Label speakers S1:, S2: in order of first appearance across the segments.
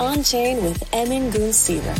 S1: On Chain with Emin Gün Sirer.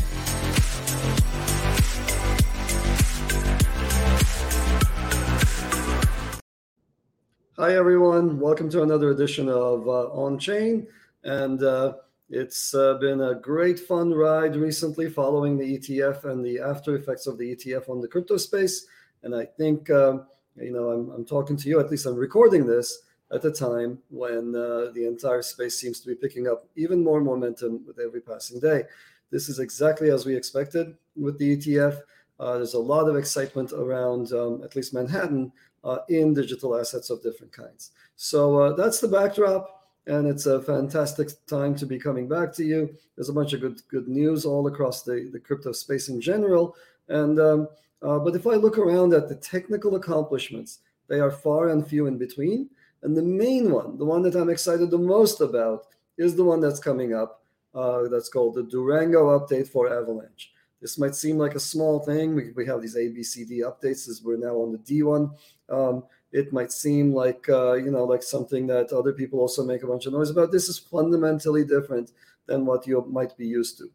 S2: Hi, everyone. Welcome to another edition of uh, On Chain. And uh, it's uh, been a great fun ride recently following the ETF and the after effects of the ETF on the crypto space. And I think, um, you know, I'm, I'm, talking to you, at least I'm recording this at a time when uh, the entire space seems to be picking up even more momentum with every passing day. This is exactly as we expected with the ETF. Uh, there's a lot of excitement around, um, at least Manhattan, uh, in digital assets of different kinds. So uh, that's the backdrop, and it's a fantastic time to be coming back to you. There's a bunch of good good news all across the, the crypto space in general. And um, uh, but if I look around at the technical accomplishments, they are far and few in between. And the main one, the one that I'm excited the most about, is the one that's coming up. Uh, that's called the Durango update for Avalanche. This might seem like a small thing. We, we have these ABCD updates as we're now on the D1. Um, it might seem like uh, you know like something that other people also make a bunch of noise about. This is fundamentally different than what you might be used to.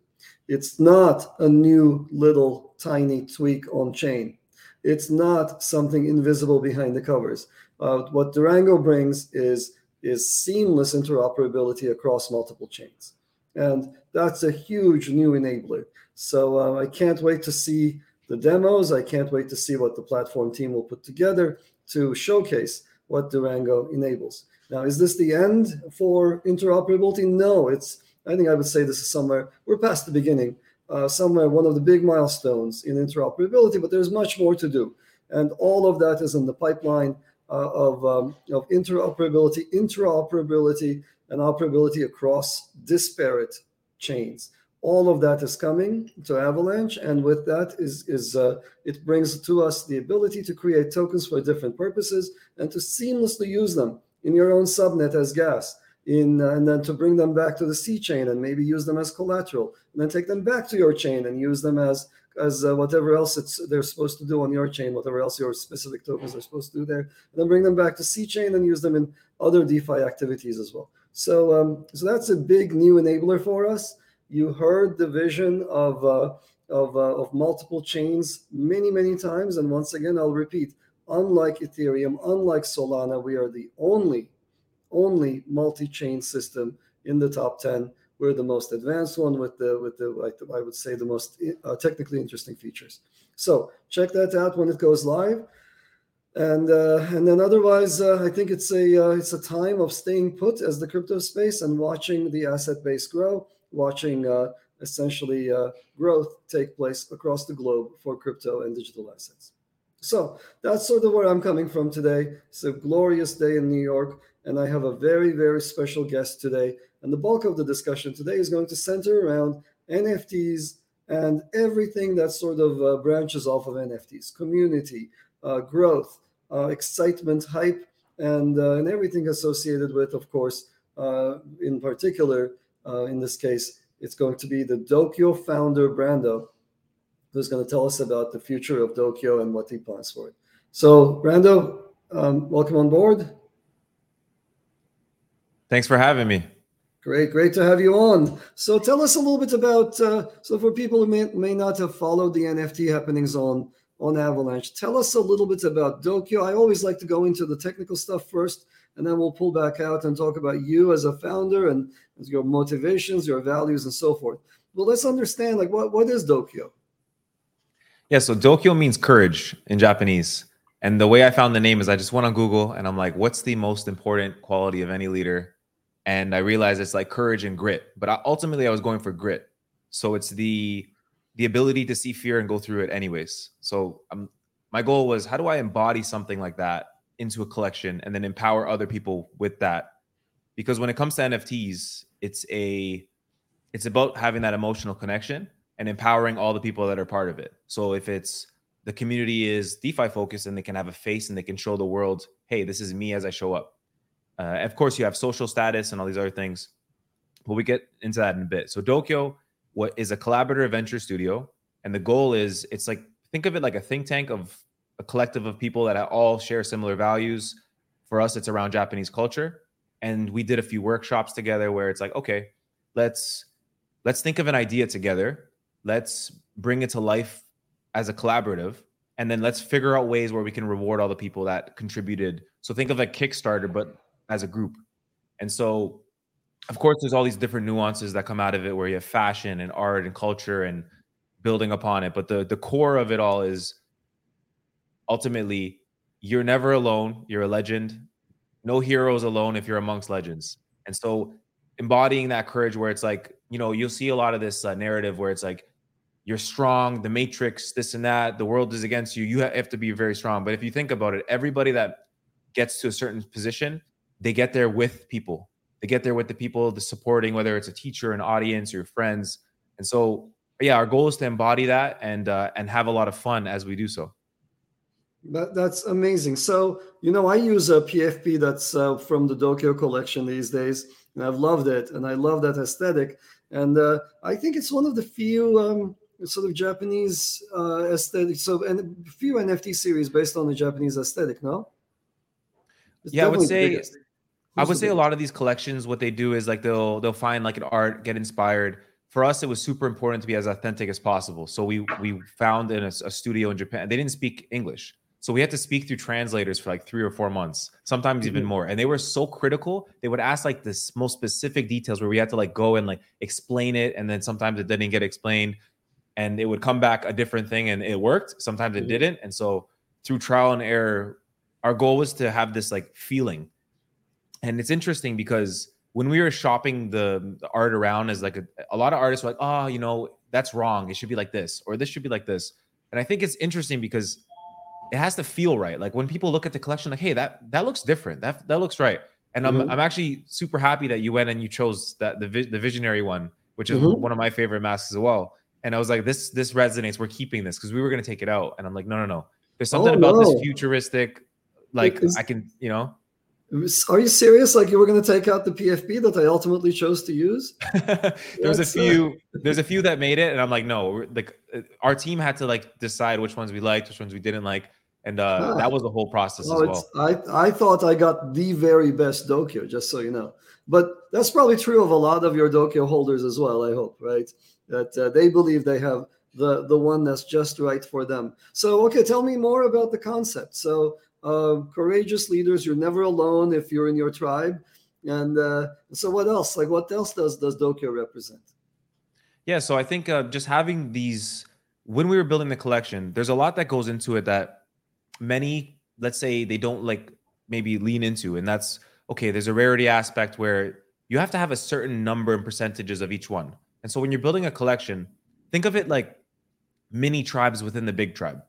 S2: It's not a new little tiny tweak on chain. It's not something invisible behind the covers. Uh, what Durango brings is is seamless interoperability across multiple chains, and that's a huge new enabler. So uh, I can't wait to see the demos. I can't wait to see what the platform team will put together to showcase what Durango enables. Now, is this the end for interoperability? No, it's. I think I would say this is somewhere we're past the beginning, uh, somewhere one of the big milestones in interoperability, but there's much more to do, and all of that is in the pipeline uh, of um, of interoperability, interoperability, and operability across disparate chains all of that is coming to Avalanche, and with that is is uh, it brings to us the ability to create tokens for different purposes and to seamlessly use them in your own subnet as gas. In uh, and then to bring them back to the C chain and maybe use them as collateral, and then take them back to your chain and use them as as uh, whatever else it's they're supposed to do on your chain, whatever else your specific tokens are supposed to do there, and then bring them back to C chain and use them in other DeFi activities as well. So um, so that's a big new enabler for us you heard the vision of uh, of, uh, of multiple chains many many times and once again i'll repeat unlike ethereum unlike solana we are the only only multi-chain system in the top 10 we're the most advanced one with the with the like i would say the most uh, technically interesting features so check that out when it goes live and uh, and then otherwise uh, i think it's a uh, it's a time of staying put as the crypto space and watching the asset base grow watching uh, essentially growth take place across the globe for crypto and digital assets. So that's sort of where I'm coming from today. It's a glorious day in New York, and I have a very, very special guest today. And the bulk of the discussion today is going to center around NFTs and everything that sort of uh, branches off of NFTs community, uh, growth, uh, excitement, hype, and, uh, and everything associated with, of course, uh, in particular, uh, in this case, it's going to be the Dokyo founder, Brando, who's going to tell us about the future of Dokyo and what he plans for it. So, Brando, um, welcome on board.
S3: Thanks for having me.
S2: Great, great to have you on. So, tell us a little bit about. Uh, so, for people who may, may not have followed the NFT happenings on on Avalanche, tell us a little bit about Dokyo. I always like to go into the technical stuff first, and then we'll pull back out and talk about you as a founder and your motivations, your values, and so forth. Well, let's understand like what what is Dokyo?
S3: Yeah, so Dokyo means courage in Japanese. And the way I found the name is I just went on Google and I'm like, what's the most important quality of any leader? And I realized it's like courage and grit. But I, ultimately, I was going for grit. So it's the the ability to see fear and go through it anyways. So um, my goal was how do I embody something like that into a collection and then empower other people with that because when it comes to nfts it's a it's about having that emotional connection and empowering all the people that are part of it so if it's the community is defi focused and they can have a face and they can show the world hey this is me as i show up uh, of course you have social status and all these other things but we get into that in a bit so dokyo what is a collaborative venture studio and the goal is it's like think of it like a think tank of a collective of people that all share similar values. For us, it's around Japanese culture. And we did a few workshops together where it's like, okay, let's let's think of an idea together. Let's bring it to life as a collaborative. And then let's figure out ways where we can reward all the people that contributed. So think of a Kickstarter, but as a group. And so, of course, there's all these different nuances that come out of it where you have fashion and art and culture and building upon it. But the, the core of it all is ultimately you're never alone. You're a legend. No heroes alone if you're amongst legends. And so embodying that courage where it's like, you know, you'll see a lot of this uh, narrative where it's like, you're strong, the matrix, this and that, the world is against you. You have to be very strong. But if you think about it, everybody that gets to a certain position, they get there with people. They get there with the people, the supporting, whether it's a teacher, an audience, your friends. And so, yeah, our goal is to embody that and uh, and have a lot of fun as we do so.
S2: That, that's amazing. So, you know, I use a PFP that's uh, from the Dokyo collection these days, and I've loved it, and I love that aesthetic. And uh, I think it's one of the few um, sort of Japanese uh, aesthetic, so and few NFT series based on the Japanese aesthetic. No.
S3: It's yeah, I would say. I would say a lot of these collections, what they do is like they'll they'll find like an art, get inspired. For us, it was super important to be as authentic as possible. So we we found in a, a studio in Japan. They didn't speak English, so we had to speak through translators for like three or four months, sometimes mm-hmm. even more. And they were so critical. They would ask like this most specific details where we had to like go and like explain it. And then sometimes it didn't get explained and it would come back a different thing and it worked. Sometimes it mm-hmm. didn't. And so through trial and error, our goal was to have this like feeling. And it's interesting because when we were shopping the, the art around as like a, a lot of artists were like, oh, you know, that's wrong. It should be like this, or this should be like this. And I think it's interesting because it has to feel right. Like when people look at the collection, like, hey, that that looks different. That that looks right. And mm-hmm. I'm I'm actually super happy that you went and you chose that the the visionary one, which is mm-hmm. one of my favorite masks as well. And I was like, this this resonates. We're keeping this because we were gonna take it out. And I'm like, no, no, no. There's something oh, about no. this futuristic, like I can, you know.
S2: Are you serious? Like you were going to take out the PFP that I ultimately chose to use?
S3: there's a few. There's a few that made it, and I'm like, no. Like uh, our team had to like decide which ones we liked, which ones we didn't like and uh, ah. that was the whole process as
S2: well. I I thought I got the very best Dokyo, just so you know. But that's probably true of a lot of your Dokyo holders as well. I hope, right? That uh, they believe they have the the one that's just right for them. So, okay, tell me more about the concept. So, uh, courageous leaders, you're never alone if you're in your tribe. And uh, so, what else? Like, what else does does Dokyo represent?
S3: Yeah, so I think uh, just having these when we were building the collection, there's a lot that goes into it that many let's say they don't like maybe lean into and that's okay there's a rarity aspect where you have to have a certain number and percentages of each one and so when you're building a collection think of it like mini tribes within the big tribe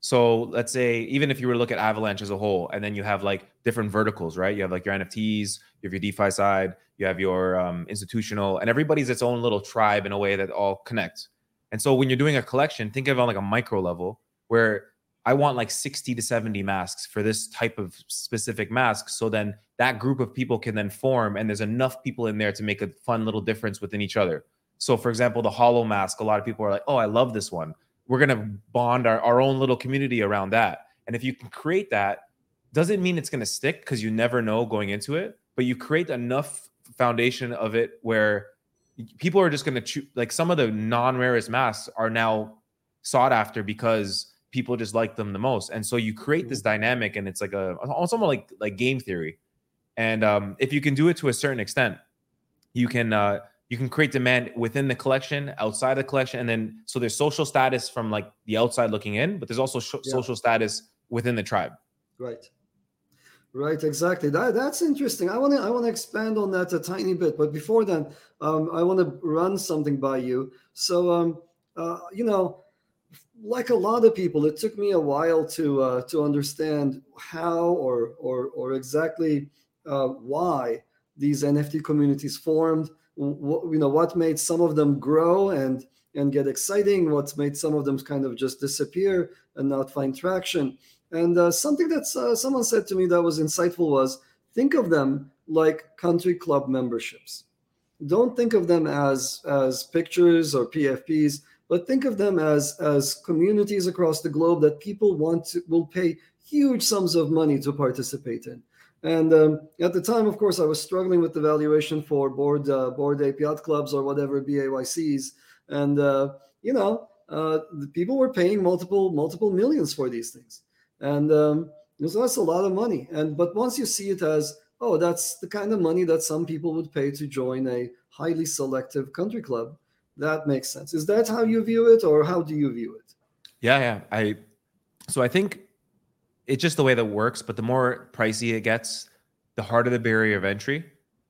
S3: so let's say even if you were to look at avalanche as a whole and then you have like different verticals right you have like your nfts you have your defi side you have your um, institutional and everybody's its own little tribe in a way that all connects. and so when you're doing a collection think of it on like a micro level where I want like 60 to 70 masks for this type of specific mask. So then that group of people can then form, and there's enough people in there to make a fun little difference within each other. So, for example, the hollow mask, a lot of people are like, oh, I love this one. We're going to bond our, our own little community around that. And if you can create that, doesn't mean it's going to stick because you never know going into it, but you create enough foundation of it where people are just going to choose, like some of the non rarest masks are now sought after because people just like them the most. And so you create this dynamic, and it's like a almost like like game theory. And um, if you can do it to a certain extent, you can uh, you can create demand within the collection, outside the collection, and then so there's social status from like the outside looking in, but there's also sh- yeah. social status within the tribe.
S2: Right. Right, exactly. That that's interesting. I want to I want to expand on that a tiny bit, but before then, um, I want to run something by you. So, um, uh, you know, like a lot of people, it took me a while to uh, to understand how or or or exactly uh, why these NFT communities formed. You know what made some of them grow and and get exciting. What's made some of them kind of just disappear and not find traction. And uh, something that uh, someone said to me that was insightful was think of them like country club memberships. Don't think of them as as pictures or PFPs but think of them as as communities across the globe that people want to will pay huge sums of money to participate in. And um, at the time, of course, I was struggling with the valuation for board uh, Bored Ape clubs or whatever BAYCs, and uh, you know, uh, the people were paying multiple multiple millions for these things, and um, so that's a lot of money. And but once you see it as oh, that's the kind of money that some people would pay to join a highly selective country club, that makes sense. Is that how you view it, or how do you view it?
S3: Yeah, yeah. I so I think it's just the way that works. But the more pricey it gets, the harder the barrier of entry,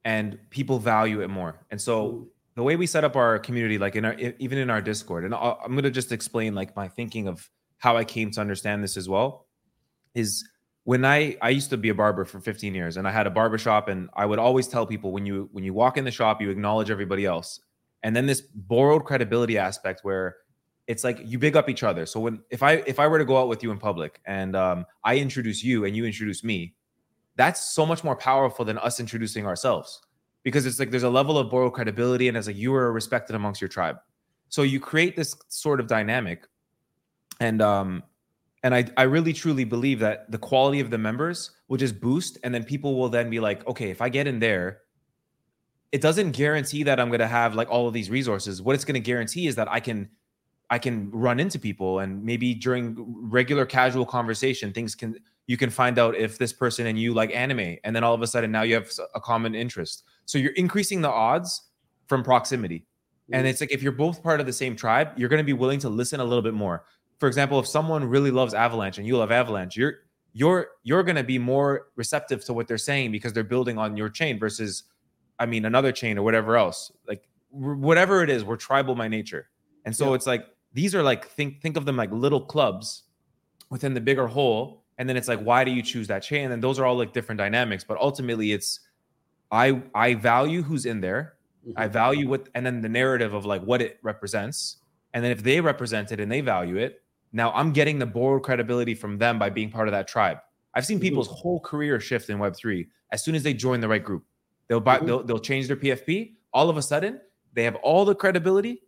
S3: and people value it more. And so hmm. the way we set up our community, like in our even in our Discord, and i going to just explain like my thinking of how I came to understand this as well, is when I I used to be a barber for 15 years, and I had a barber shop, and I would always tell people when you when you walk in the shop, you acknowledge everybody else, and then this borrowed credibility aspect where it's like you big up each other. So when if I if I were to go out with you in public and um, I introduce you and you introduce me, that's so much more powerful than us introducing ourselves because it's like there's a level of borrowed credibility and as like you are respected amongst your tribe. So you create this sort of dynamic, and um, and I I really truly believe that the quality of the members will just boost, and then people will then be like, okay, if I get in there, it doesn't guarantee that I'm going to have like all of these resources. What it's going to guarantee is that I can I can run into people and maybe during regular casual conversation, things can you can find out if this person and you like anime, and then all of a sudden now you have a common interest. So you're increasing the odds from proximity. And mm. it's like if you're both part of the same tribe, you're going to be willing to listen a little bit more. For example, if someone really loves Avalanche and you love Avalanche, you're you're you're going to be more receptive to what they're saying because they're building on your chain versus I mean another chain or whatever else. Like whatever it is, we're tribal by nature. And so yeah. it's like these are like think think of them like little clubs within the bigger whole and then it's like why do you choose that chain and then those are all like different dynamics but ultimately it's i i value who's in there mm-hmm. i value what and then the narrative of like what it represents and then if they represent it and they value it now i'm getting the board credibility from them by being part of that tribe i've seen mm-hmm. people's mm-hmm. whole career shift in web3 as soon as they join the right group they'll buy mm-hmm. they'll, they'll change their pfp all of a sudden they have all the credibility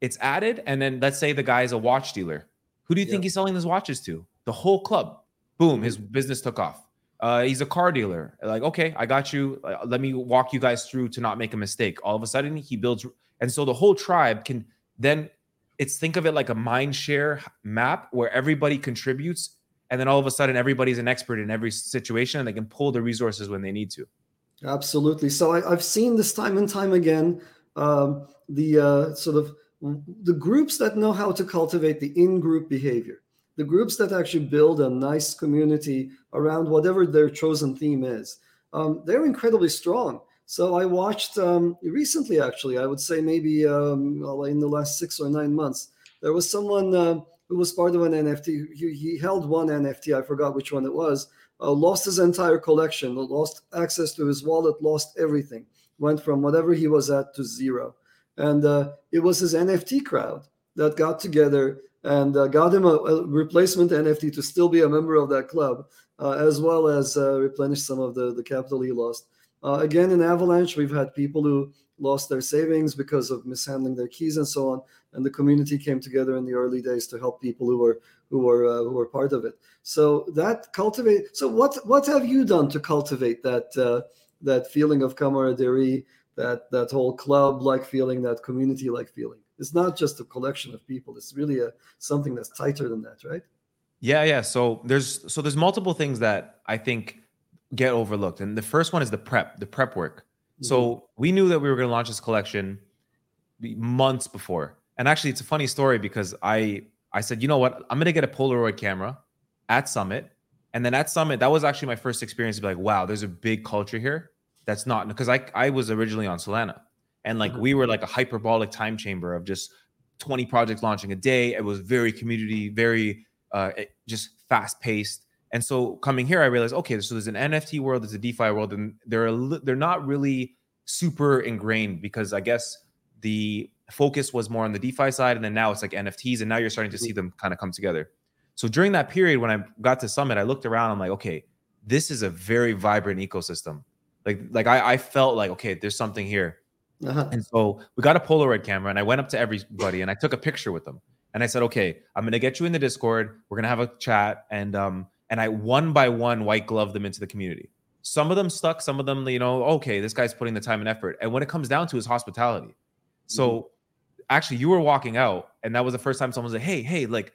S3: it's added, and then let's say the guy is a watch dealer. Who do you think he's selling those watches to? The whole club. Boom, his business took off. Uh, he's a car dealer. Like, okay, I got you. Uh, let me walk you guys through to not make a mistake. All of a sudden, he builds, and so the whole tribe can then. It's think of it like a mind share map where everybody contributes, and then all of a sudden, everybody's an expert in every situation, and they can pull the resources when they need to.
S2: Absolutely. So I, have seen this time and time again. Um, the uh, sort of the groups that know how to cultivate the in-group behavior the groups that actually build a nice community around whatever their chosen theme is um, they're incredibly strong. So i watched um, recently actually i would say maybe um, in the last six or nine months there was someone uh, who was part of an nft he, he, held one nft i forgot which one it was uh, lost his entire collection lost access to his wallet lost everything went from whatever he was at to zero and uh, it was his NFT crowd that got together and uh, got him a, a, replacement NFT to still be a member of that club, uh, as well as uh, replenish some of the, the capital he lost. Uh, again, in Avalanche, we've had people who lost their savings because of mishandling their keys and so on, and the community came together in the early days to help people who were who were uh, who were part of it. So that cultivate. So what what have you done to cultivate that that feeling of camaraderie? That that whole club like feeling, that community like feeling. It's not just a collection of people. It's really a something that's tighter than that, right?
S3: Yeah, yeah. So there's so there's multiple things that I think get overlooked, and the first one is the prep, the prep work. Mm-hmm. So we knew that we were going to launch this collection months before, and actually, it's a funny story because I I said, you know what, I'm going to get a Polaroid camera at Summit, and then at Summit, that was actually my first experience to be like, wow, there's a big culture here that's not because I I was originally on Solana and like mm-hmm. we were like a hyperbolic time chamber of just 20 projects launching a day. It was very community, very uh, just fast paced. And so coming here, I realized okay, so there's an NFT world, there's a DeFi world, and they're they're not really super ingrained because I guess the focus was more on the DeFi side, and then now it's like NFTs, and now you're starting to see them kind of come together. So during that period, when I got to Summit, I looked around. I'm like, okay, this is a very vibrant ecosystem. Like like I, I felt like okay, there's something here. Uh-huh. And so we got a Polaroid camera, and I went up to everybody and I took a picture with them. And I said, okay, I'm gonna get you in the Discord. We're gonna have a chat, and um, and I one by one white glove them into the community. Some of them stuck, some of them, you know, okay, this guy's putting the time and effort. And when it comes down to his hospitality. So mm-hmm. actually, you were walking out, and that was the first time someone like, hey, hey, like,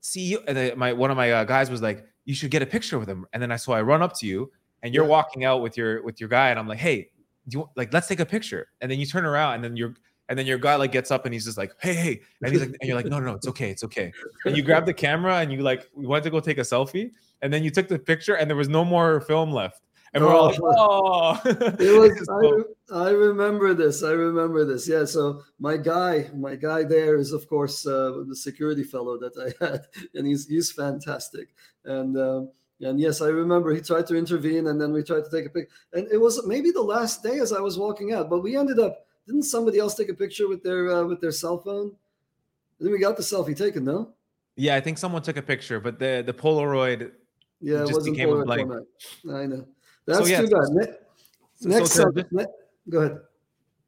S3: see you. And then my one of my uh, guys was like, you should get a picture with him. And then I so I run up to you, and you're yeah. walking out with your with your guy, and I'm like, hey, do you like let's take a picture. And then you turn around, and then you're and then your guy like gets up and he's just like, hey, hey. And he's like, and you're like, no, no, no, it's okay, it's okay. And you grab the camera and you like we went to go take a selfie, and then you took the picture, and there was no more film left. And we're all like, oh,
S2: it was. I, I, remember this. I remember this. Yeah. So my guy, my guy there is of course uh, the security fellow that I had, and he's he's fantastic. And um, and yes, I remember he tried to intervene, and then we tried to take a pic. And it was maybe the last day as I was walking out, but we ended up. Didn't somebody else take a picture with their uh, with their cell phone? then we got the selfie taken, no?
S3: Yeah, I think someone took a picture, but the the Polaroid.
S2: Yeah, just became Polaroid a blank. I know. That's so, yeah, too bad. Ne- next so subject. Ne- go ahead.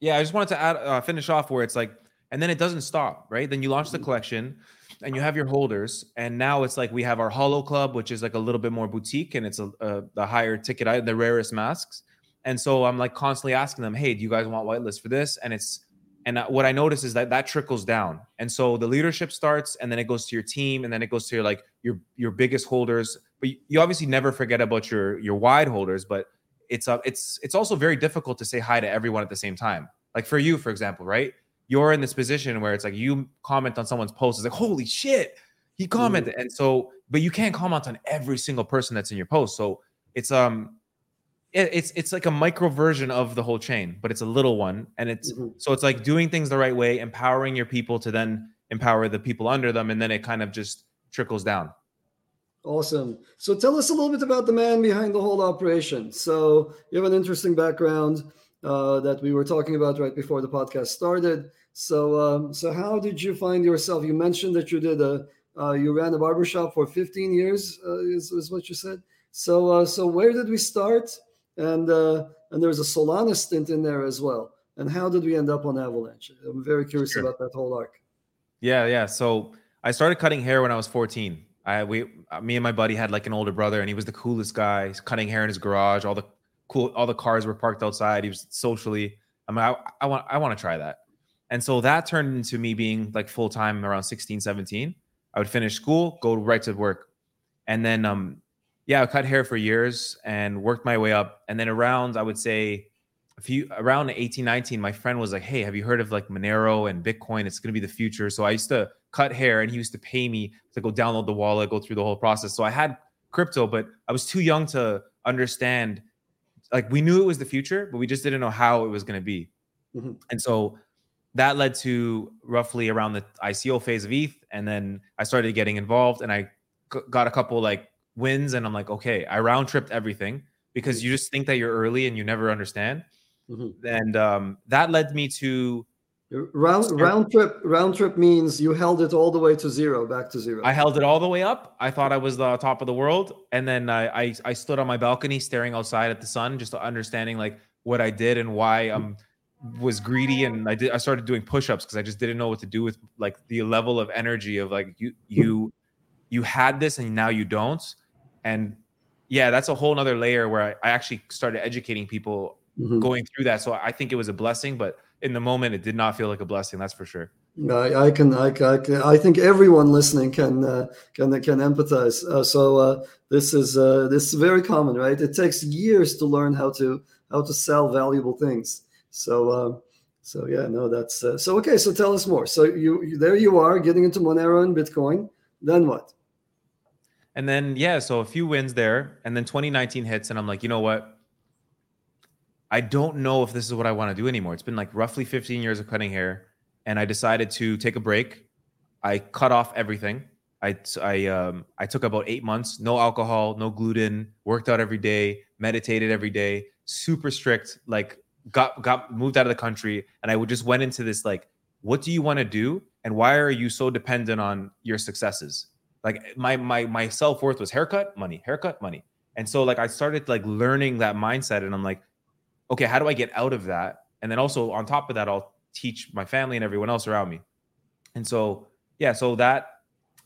S3: Yeah, I just wanted to add uh, finish off where it's like, and then it doesn't stop, right? Then you launch the mm-hmm. collection, and you have your holders, and now it's like we have our hollow Club, which is like a little bit more boutique, and it's a, a the higher ticket the rarest masks. And so I'm like constantly asking them, hey, do you guys want whitelist for this? And it's and what I notice is that that trickles down, and so the leadership starts, and then it goes to your team, and then it goes to your like your your biggest holders. But you obviously never forget about your your wide holders. But it's uh, it's it's also very difficult to say hi to everyone at the same time. Like for you, for example, right? You're in this position where it's like you comment on someone's post, it's like holy shit, he commented, mm-hmm. and so but you can't comment on every single person that's in your post. So it's um it's it's like a micro version of the whole chain, but it's a little one, and it's mm-hmm. so it's like doing things the right way, empowering your people to then empower the people under them, and then it kind of just trickles down.
S2: Awesome. So tell us a little bit about the man behind the whole operation. So you have an interesting background uh, that we were talking about right before the podcast started. So um, so how did you find yourself? You mentioned that you did a uh, you ran a barbershop for 15 years, uh, is, is what you said. So uh, so where did we start? and uh, and there's a Solana stint in there as well. And how did we end up on Avalanche? I'm very curious sure. about that whole arc.
S3: Yeah, yeah. So I started cutting hair when I was 14. I we me and my buddy had like an older brother, and he was the coolest guy. Cutting hair in his garage. All the cool, all the cars were parked outside. He was socially. I mean, I, I want I want to try that. And so that turned into me being like full time around 16, 17. I would finish school, go right to work. And then um yeah, I cut hair for years and worked my way up. And then around, I would say, a few around 18, 19, my friend was like, Hey, have you heard of like Monero and Bitcoin? It's going to be the future. So I used to cut hair and he used to pay me to go download the wallet, go through the whole process. So I had crypto, but I was too young to understand. Like we knew it was the future, but we just didn't know how it was going to be. Mm-hmm. And so that led to roughly around the ICO phase of ETH. And then I started getting involved and I got a couple like wins and I'm like, okay, I round tripped everything because you just think that you're early and you never understand. Mm-hmm. And um, that led me to
S2: round round trip. Round trip means you held it all the way to zero, back to zero.
S3: I held it all the way up. I thought I was the top of the world, and then I I, I stood on my balcony staring outside at the sun, just understanding like what I did and why I'm was greedy and I did I started doing push-ups because I just didn't know what to do with like the level of energy of like you you you had this and now you don't and yeah that's a whole nother layer where i, I actually started educating people mm-hmm. going through that so i think it was a blessing but in the moment it did not feel like a blessing that's for sure
S2: I, I can, I, I can, I think everyone listening can uh, can can empathize. Uh, so uh, this is uh, this is very common, right? It takes years to learn how to how to sell valuable things. So uh, so yeah, no, that's uh, so okay. So tell us more. So you, you there you are getting into Monero and Bitcoin. Then what?
S3: And then yeah, so a few wins there, and then 2019 hits, and I'm like, you know what? I don't know if this is what I want to do anymore. It's been like roughly 15 years of cutting hair, and I decided to take a break. I cut off everything. I I um I took about eight months, no alcohol, no gluten, worked out every day, meditated every day, super strict. Like got got moved out of the country, and I would just went into this like, what do you want to do, and why are you so dependent on your successes? like my my my self-worth was haircut money haircut money and so like i started like learning that mindset and i'm like okay how do i get out of that and then also on top of that i'll teach my family and everyone else around me and so yeah so that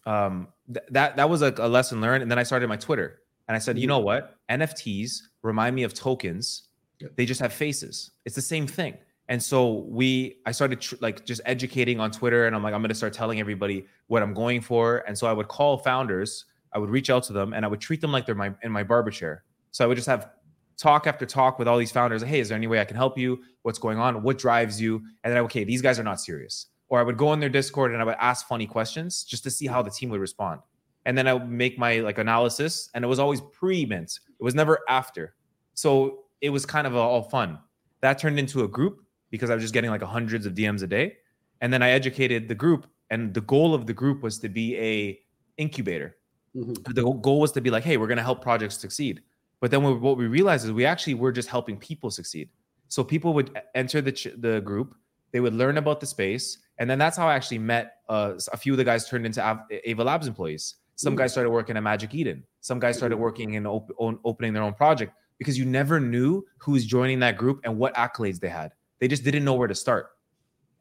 S3: um th- that that was a, a lesson learned and then i started my twitter And I said, you know what? NFTs remind me of tokens.
S2: Yep.
S3: They just have faces. It's the same thing. And so we, I started tr- like just educating on Twitter, and I'm like, I'm going to start telling everybody what I'm going for. And so I would call founders, I would reach out to them, and I would treat them like they're my in my barber chair. So I would just have talk after talk with all these founders. Hey, is there any way I can help you? What's going on? What drives you? And then okay, these guys are not serious. Or I would go on their Discord and I would ask funny questions just to see how the team would respond. And then I would make my like analysis, and it was always pre-mint. It was never after. So it was kind of all fun. That turned into a group because I was just getting like hundreds of DMs a day. And then I educated the group, and the goal of the group was to be a incubator.
S2: Mhm.
S3: The goal was to be like, hey, we're going to help projects succeed. But then what we realized is we actually were just helping people succeed. So people would enter the ch- the group, they would learn about the space, and then that's how I actually met uh, a few of the guys turned into Av- Ava Labs employees. Some
S2: Mm.
S3: guys started working at Magic Eden. Some guys started working in op- own, opening their own project because you never knew who was joining that group and what accolades they had. They just didn't know where to start.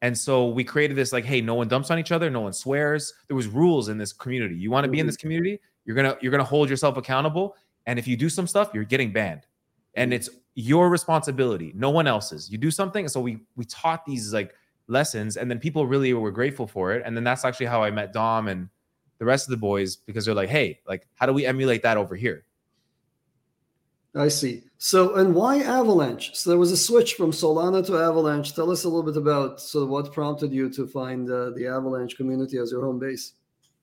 S3: And so we created this like, hey, no one dumps on each other, no one swears. There was rules in this community. You want to be in
S2: Mhm.
S3: this community, you're gonna you're gonna hold yourself accountable. And if you do some stuff, you're getting banned. And it's your responsibility, no one else's. You do something. So we we taught these like lessons, and then people really were grateful for it. And then that's actually how I met Dom and the rest of the boys because they're like, hey, like, how do we emulate that over here?
S2: I see. So, and why Avalanche? So there was a switch from Solana to Avalanche. Tell us a little bit about so what prompted you to find uh, the Avalanche community as your home base.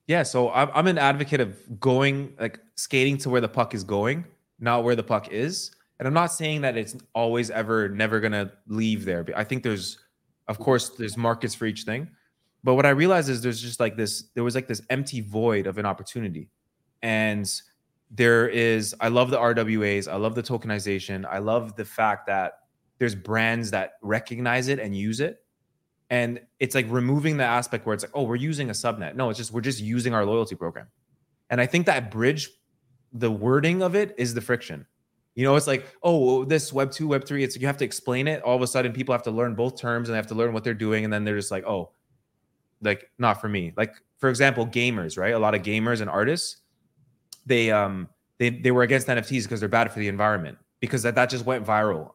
S3: Yeah, so I'm, I'm an advocate of going like skating to where the puck is going, not where the puck is. And I'm not saying that it's always ever never gonna leave there. But I think there's, of course, there's markets for each thing. But what I realized is there's just like this, there was like this empty void of an opportunity. And there is, I love the RWAs, I love the tokenization, I love the fact that there's brands that recognize it and use it and it's like removing the aspect where it's like oh we're using a subnet. No it's just we're just using our loyalty program. And i think that bridge the wording of it is the friction. You know it's like oh this web 2 web 3 it's you have to explain it. All of a sudden people have to learn both terms and they have to learn what they're doing. And then they're just like oh like not for me. Like for example gamers right? A lot of gamers and artists they um they, they were against nfts because they're bad for the environment because that, that just went viral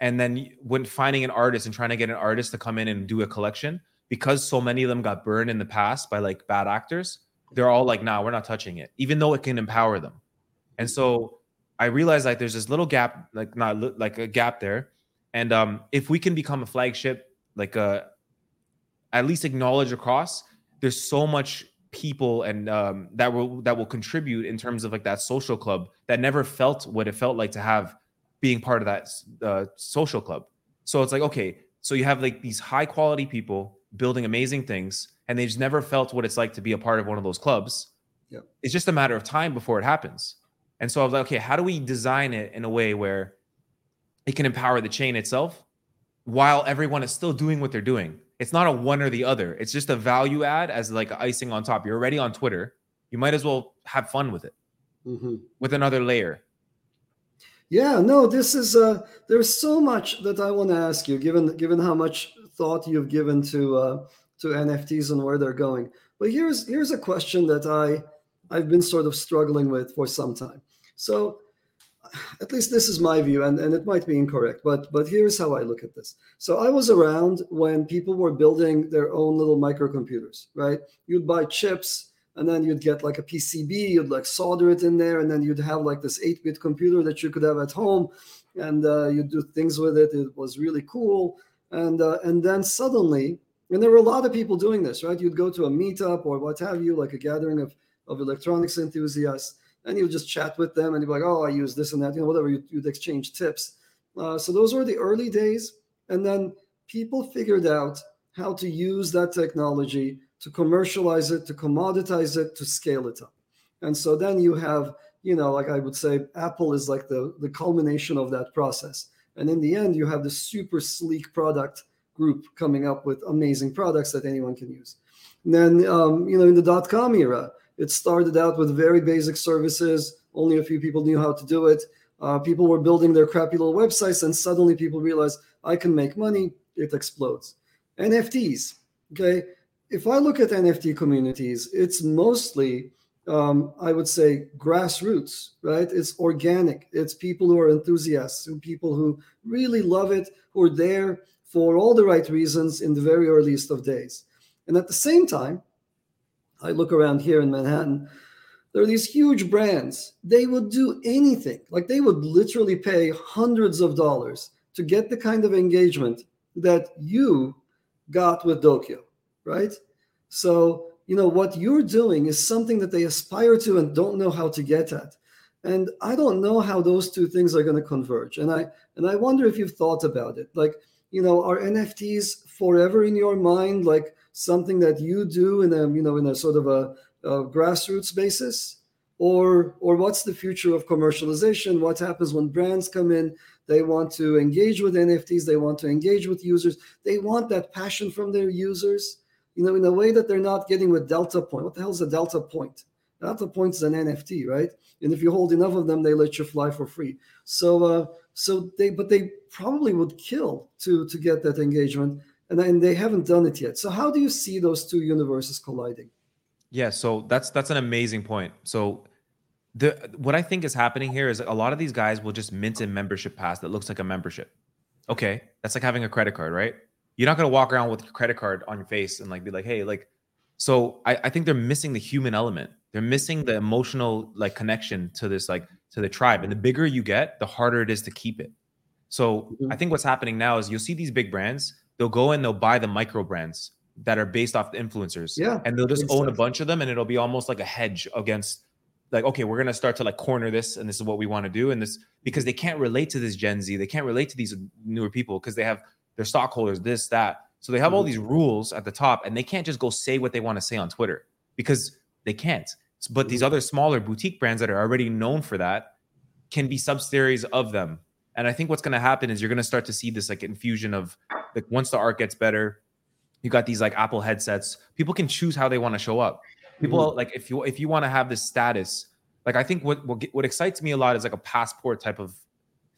S3: and then when finding an artist and trying to get an artist to come in and do a collection because so many of them got burned in the past by like bad actors they're all like nah we're not touching it even though it can empower them. And so i realized like there's this little gap like not like a gap there. And um if we can become a flagship like a at least acknowledge across there's so much people and um that will that will contribute in terms of like that social club that never felt what it felt like to have being part of that uh, social club. So it's like, okay, so you have like these high quality people building amazing things, and they just never felt what it's like to be a part of one of those clubs.
S2: Yep.
S3: It's just a matter of time before it happens. And so I was like, okay, how do we design it in a way where it can empower the chain itself while everyone is still doing what they're doing? It's not a one or the other. It's just a value add as like icing on top. You're already on Twitter. You might as well have fun with it
S2: Mm-hmm.
S3: with another layer.
S2: Yeah, no, this is uh there's so much that I want to ask you given given how much thought you've given to uh to NFTs and where they're going. But here's here's a question that I I've been sort of struggling with for some time. So at least this is my view and, and it might be incorrect, but but here's how I look at this. So I was around when people were building their own little microcomputers, right? You'd buy chips and then you'd get like a PCB, you'd like solder it in there, and then you'd have like this 8 bit computer that you could have at home, and uh, you'd do things with it. It was really cool. And, uh, and then suddenly, and there were a lot of people doing this, right? You'd go to a meetup or what have you, like a gathering of, of electronics enthusiasts, and you'd just chat with them and you'd be like, oh, I use this and that, you know, whatever. You'd, you'd exchange tips. Uh, so those were the early days. And then people figured out how to use that technology to commercialize it, to commoditize it, to scale it up. And so then you have, you know, like I would say, Apple is like the, the culmination of that process. And in the end, you have this super sleek product group coming up with amazing products that anyone can use. And then, um, you know, in the dot com era, it started out with very basic services. Only a few people knew how to do it. Uh, people were building their crappy little websites, and suddenly people realized I can make money. It explodes. NFTs. Okay. If I look at NFT communities, it's mostly um, I would say grassroots, right? It's organic. It's people who are enthusiasts, who people who really love it, who are there for all the right reasons in the very earliest of days. And at the same time, I look around here in Manhattan, there are these huge brands. They would do anything, like they would literally pay hundreds of dollars to get the kind of engagement that you got with Dokyo, right? So you know what you're doing is something that they aspire to and don't know how to get at. And i don't know how those two things are going to converge. And i and i wonder if you've thought about it. Like you know are nfts forever in your mind like something that you do in a you know in a sort of a, a grassroots basis? Or or what's the future of commercialization? What happens when brands come in? They want to engage with nfts they want to engage with users. They want that passion from their users you know, in a way that they're not getting with Delta Point. What the hell is a Delta Point? Delta Point is an NFT, right? And if you hold enough of them, they let you fly for free. So, uh, so they, but they probably would kill to to get that engagement, and and they haven't done it yet. So, how do you see those two universes colliding?
S3: Yeah, so that's that's an amazing point. So the what I think is happening here is a lot of these guys will just mint a membership pass that looks like a membership. Okay, that's like having a credit card, right? You're not gonna walk around with your credit card on your face and like be like, hey, like. So I, I think they're missing the human element. They're missing the emotional like connection to this like to the tribe. And the bigger you get, the harder it is to keep it. So mm-hmm. I think what's happening now is you'll see these big brands. They'll go and they'll buy the micro brands that are based off the influencers.
S2: Yeah.
S3: And they'll just own a bunch of them, and it'll be almost like a hedge against like okay we're to start to like corner this and this is what we want to do and this because they can't relate to this gen z they can't relate to these newer people because they have their stockholders, this, that. So they have all mm-hmm. these rules at the top, and they can't just go say what they want to say on Twitter because they can't. But these mm-hmm. other smaller boutique brands that are already known for that can be subsidiaries of them. And I think what's going to happen is you're going to start to see this like infusion of like once the art gets better, you got these like Apple headsets. People can choose how they want to show up. People mm-hmm. like if you if you want to have this status, like I think what what, what excites me a lot is like a passport type of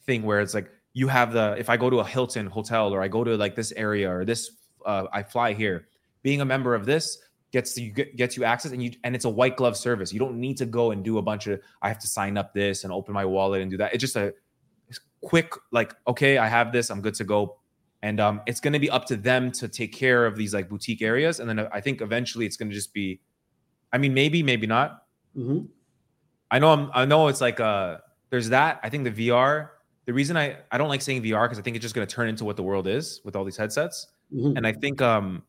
S3: thing where it's like you have the if I go to a Hilton hotel or I go to like this area or this uh, I fly here, being a member of this gets you gets you access and you and it's a white glove service. You don't need to go and do a bunch of I have to sign up this and open my wallet and do that. It's just a quick like okay, I have this, I'm good to go. And um, it's going to be up to them to take care of these like boutique areas, and then I think eventually it's going to just be, I mean, maybe, maybe not. Mm-hmm. I know I'm, I know it's like uh, there's that. I think the VR the reason I I don't like saying VR because I think it's just going to turn into what the world is with all these headsets. Mm-hmm. And I think um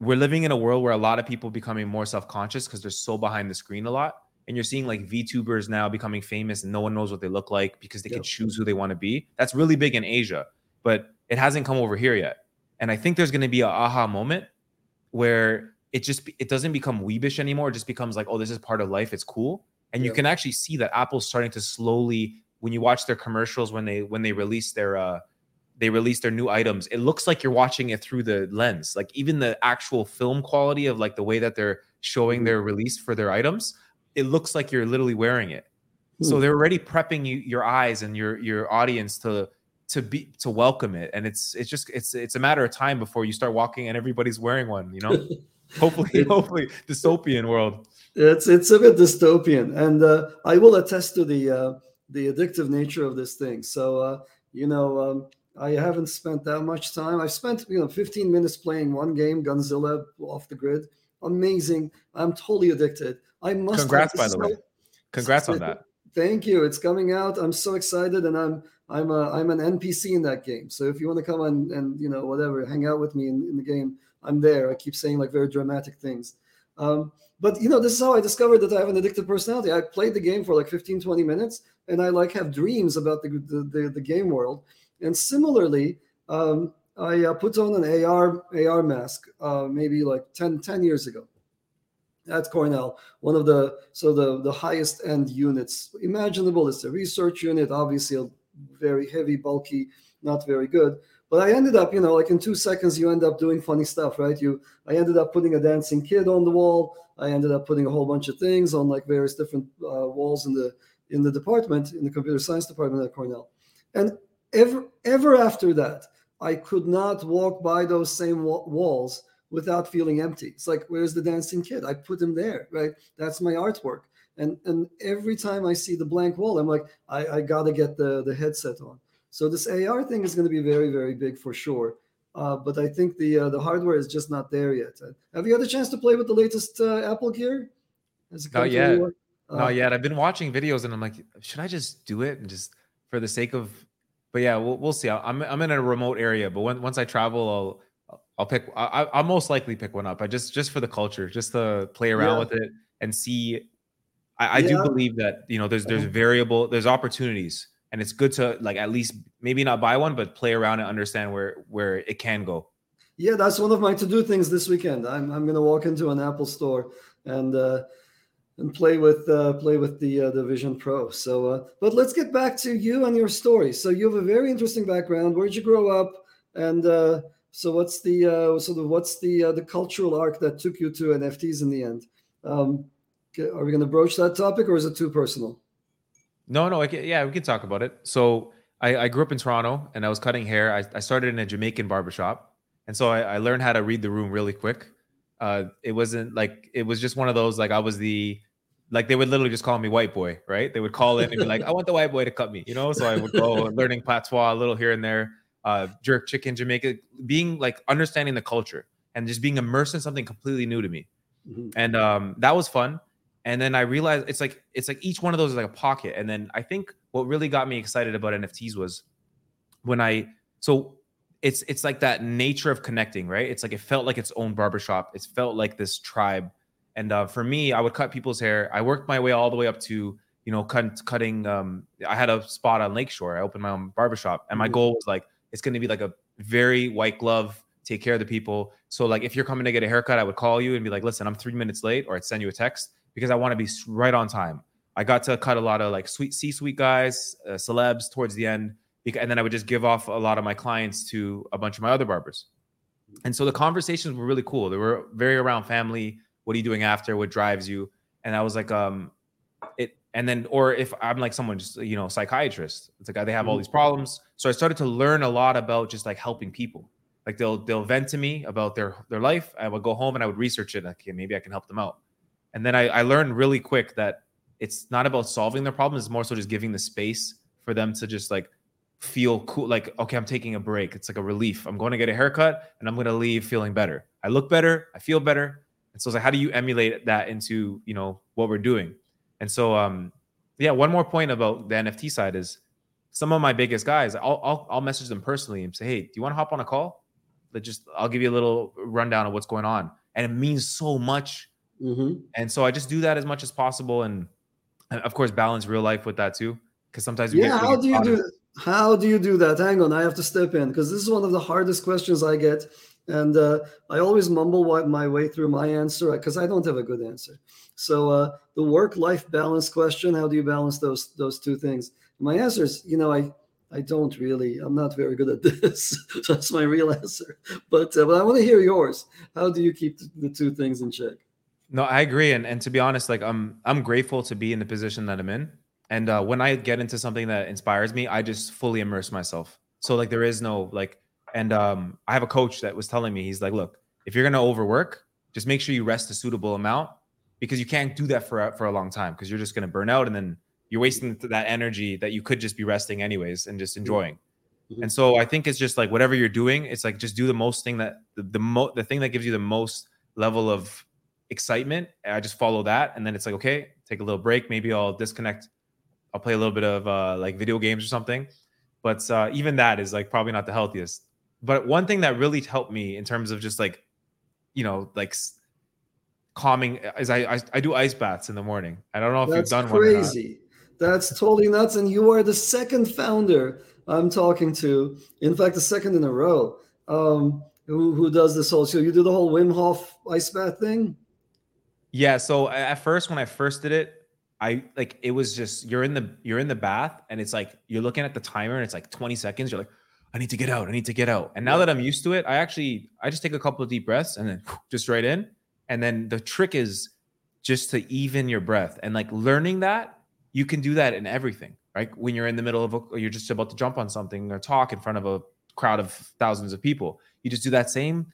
S3: we're living in a world where a lot of people becoming more self-conscious because they're so behind the screen a lot. And you're seeing like VTubers now becoming famous and no one knows what they look like because they can choose who they want to be. That's really big in Asia, but it hasn't come over here yet. And I think there's going to be a aha moment where it just it doesn't become weebish anymore. It just becomes like, oh, this is part of life. It's cool. And you can actually see that Apple's starting to slowly when you watch their commercials when they when they release their uh they release their new items it looks like you're watching it through the lens. Like even the actual film quality of like the way that they're showing mm-hmm. their release for their items it looks like you're literally wearing it. So hmm. they're already prepping you your eyes and your your audience to to be to welcome it. And it's it's just it's it's a matter of time before you start walking and everybody's wearing one you know? Hopefully hopefully dystopian world.
S2: It's it's a bit dystopian. And uh, i will attest to the uh, the addictive nature of this thing. So, uh, you know, um, I haven't spent that much time. I've spent, you know, 15 minutes playing one game, Gunzilla off the grid. Amazing. I'm totally addicted. I must.
S3: Congrats, by the way. Congrats on that.
S2: Thank you. It's coming out. I'm so excited, and I'm I'm a I'm an NPC in that game. So if you want to come and and you know whatever, hang out with me in, in the game, I'm there. I keep saying like very dramatic things. Um, but you know, this is how I discovered that I have an addictive personality. I played the game for like 15, 20 minutes, and I like have dreams about the the, the, the game world. And similarly, um, I uh, put on an AR AR mask uh, maybe like 10, 10 years ago at Cornell, one of the so the the highest end units imaginable. It's a research unit, obviously a very heavy, bulky, not very good. But I ended up, you know, like in two seconds, you end up doing funny stuff, right? You, I ended up putting a dancing kid on the wall. I ended up putting a whole bunch of things on like various different uh, walls in the in the department, in the computer science department at Cornell. And ever ever after that, I could not walk by those same walls without feeling empty. It's like, where's the dancing kid? I put him there, right? That's my artwork. And and every time I see the blank wall, I'm like, I, I gotta get the, the headset on. So this AR thing is going to be very, very big for sure. Uh, but I think the uh, the hardware is just not there yet. Uh, have you had a chance to play with the latest uh, Apple gear?
S3: Not yet. Not yet. I've been watching videos and I'm like, should I just do it and just for the sake of? But yeah, we'll, we'll see. I'm I'm in a remote area, but when, once I travel, I'll I'll pick. I, I'll most likely pick one up. I just just for the culture, just to play around yeah. with it and see. I, I yeah. do believe that you know there's there's uh-huh. variable there's opportunities and it's good to like at least maybe not buy one but play around and understand where where it can go
S2: yeah that's one of my to-do things this weekend i'm, I'm gonna walk into an apple store and uh and play with uh, play with the uh, the Vision Pro. So, uh, but let's get back to you and your story. So, you have a very interesting background. Where'd you grow up? And uh, so, what's the uh, sort of what's the uh, the cultural arc that took you to NFTs in the end? Um, are we going to broach that topic, or is it too personal?
S3: No, no, I can, yeah, we can talk about it. So I, I, grew up in Toronto and I was cutting hair. I, I started in a Jamaican barbershop. And so I, I, learned how to read the room really quick. Uh, it wasn't like, it was just one of those, like I was the, like they would literally just call me white boy, right? They would call in and be like, I want the white boy to cut me, you know? So I would go learning patois a little here and there, uh, jerk chicken, Jamaica, being like understanding the culture and just being immersed in something completely new to me. Mm-hmm. And um, that was fun and then I realized it's like it's like each one of those is like a pocket. And then I think what really got me excited about NFTs was when I so it's it's like that nature of connecting, right? It's like it felt like its own barbershop. It felt like this tribe. And uh, for me, I would cut people's hair. I worked my way all the way up to you know cut, cutting. Um, I had a spot on Lakeshore. I opened my own barbershop, and my mm-hmm. goal was like it's going to be like a very white glove take care of the people. So like if you're coming to get a haircut, I would call you and be like, listen, I'm three minutes late, or I'd send you a text because I want to be right on time. I got to cut a lot of like sweet C-suite guys, uh, celebs towards the end, and then I would just give off a lot of my clients to a bunch of my other barbers. And so the conversations were really cool. They were very around family. What are you doing after? What drives you? And I was like, um, it. And then, or if I'm like someone just you know psychiatrist, it's like they have all mm-hmm. these problems. So I started to learn a lot about just like helping people. Like they'll they'll vent to me about their their life. I would go home and I would research it. Like, okay, maybe I can help them out. And then I, I learned really quick that it's not about solving their problem. It's more so just giving the space for them to just like feel cool. Like, okay, I'm taking a break. It's like a relief. I'm going to get a haircut and I'm going to leave feeling better. I look better. I feel better. And so it's like, how do you emulate that into, you know, what we're doing? And so, um, yeah, one more point about the NFT side is some of my biggest guys, I'll, I'll, I'll message them personally and say, Hey, do you want to hop on a call? That just, I'll give you a little rundown of what's going on. And it means so much Mm-hmm. And so I just do that as much as possible, and of course balance real life with that too. Because sometimes
S2: yeah, how do you do that? How do you do that? Hang on, I have to step in because this is one of the hardest questions I get, and uh, I always mumble my way through my answer because I don't have a good answer. So uh, the work-life balance question: How do you balance those those two things? My answer is, you know, I I don't really. I'm not very good at this. That's my real answer. But uh, but I want to hear yours. How do you keep the two things in check?
S3: No, I agree, and and to be honest, like I'm I'm grateful to be in the position that I'm in. And uh, when I get into something that inspires me, I just fully immerse myself. So like there is no like, and um, I have a coach that was telling me he's like, look, if you're gonna overwork, just make sure you rest a suitable amount because you can't do that for for a long time because you're just gonna burn out and then you're wasting that energy that you could just be resting anyways and just enjoying. Mm-hmm. And so I think it's just like whatever you're doing, it's like just do the most thing that the the, mo- the thing that gives you the most level of excitement. I just follow that, and then it's like, okay, take a little break. Maybe I'll disconnect. I'll play a little bit of uh, like video games or something. But uh, even that is like probably not the healthiest. But one thing that really helped me in terms of just like, you know, like calming is I I, I do ice baths in the morning. I don't know if
S2: That's
S3: you've done
S2: crazy. one. Crazy. That's totally nuts. And you are the second founder I'm talking to. In fact, the second in a row. Um, who, who does this whole? So you do the whole Wim Hof ice bath thing?
S3: Yeah. So at first, when I first did it, I like it was just you're in the you're in the bath and it's like you're looking at the timer and it's like 20 seconds. You're like, I need to get out. I need to get out. And now that I'm used to it, I actually I just take a couple of deep breaths and then just right in. And then the trick is just to even your breath and like learning that you can do that in everything, right? When you're in the middle of a, you're just about to jump on something or talk in front of a crowd of thousands of people, you just do that same.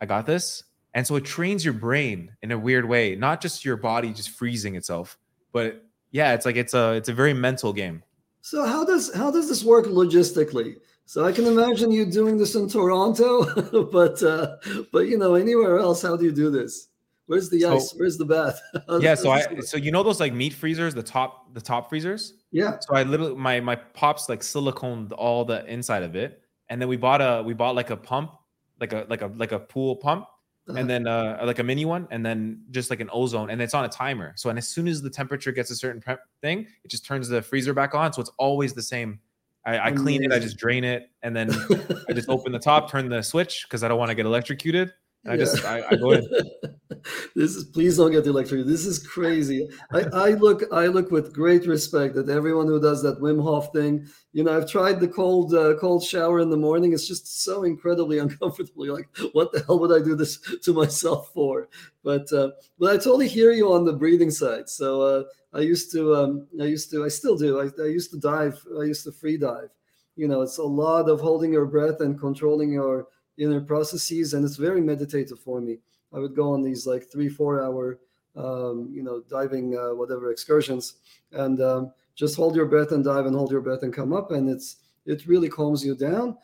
S3: I got this and so it trains your brain in a weird way, not just your body just freezing itself, but yeah, it's like it's a it's a very mental game.
S2: So how does how does this work logistically? So I can imagine you doing this in Toronto, but uh, but you know anywhere else, how do you do this? Where's the ice? So, Where's the bath?
S3: yeah, so I so you know those like meat freezers, the top the top freezers.
S2: Yeah.
S3: So I literally my my pops like siliconed all the inside of it, and then we bought a we bought like a pump, like a like a like a pool pump, uh-huh. and then uh like a mini one, and then just like an ozone, and it's on a timer. So and as soon as the temperature gets a certain thing, it just turns the freezer back on. So it's always the same. I, I clean it, I just drain it, and then I just open the top, turn the switch because I don't want to get electrocuted I just I, I go in.
S2: this is please don't get the electrocuted. This is crazy. I, I look I look with great respect at everyone who does that Wim Hof thing. You know, I've tried the cold uh, cold shower in the morning. It's just so incredibly uncomfortable. You're like, what the hell would I do this to myself for? But uh, but I totally hear you on the breathing side. So uh, I used to um, I used to I still do. I, I used to dive. I used to free dive. You know, it's a lot of holding your breath and controlling your inner processes, and it's very meditative for me. I would go on these like three, four hour, um, you know, diving, uh, whatever excursions, and um, just hold your breath and dive and hold your breath and come up, and it's it really calms you down.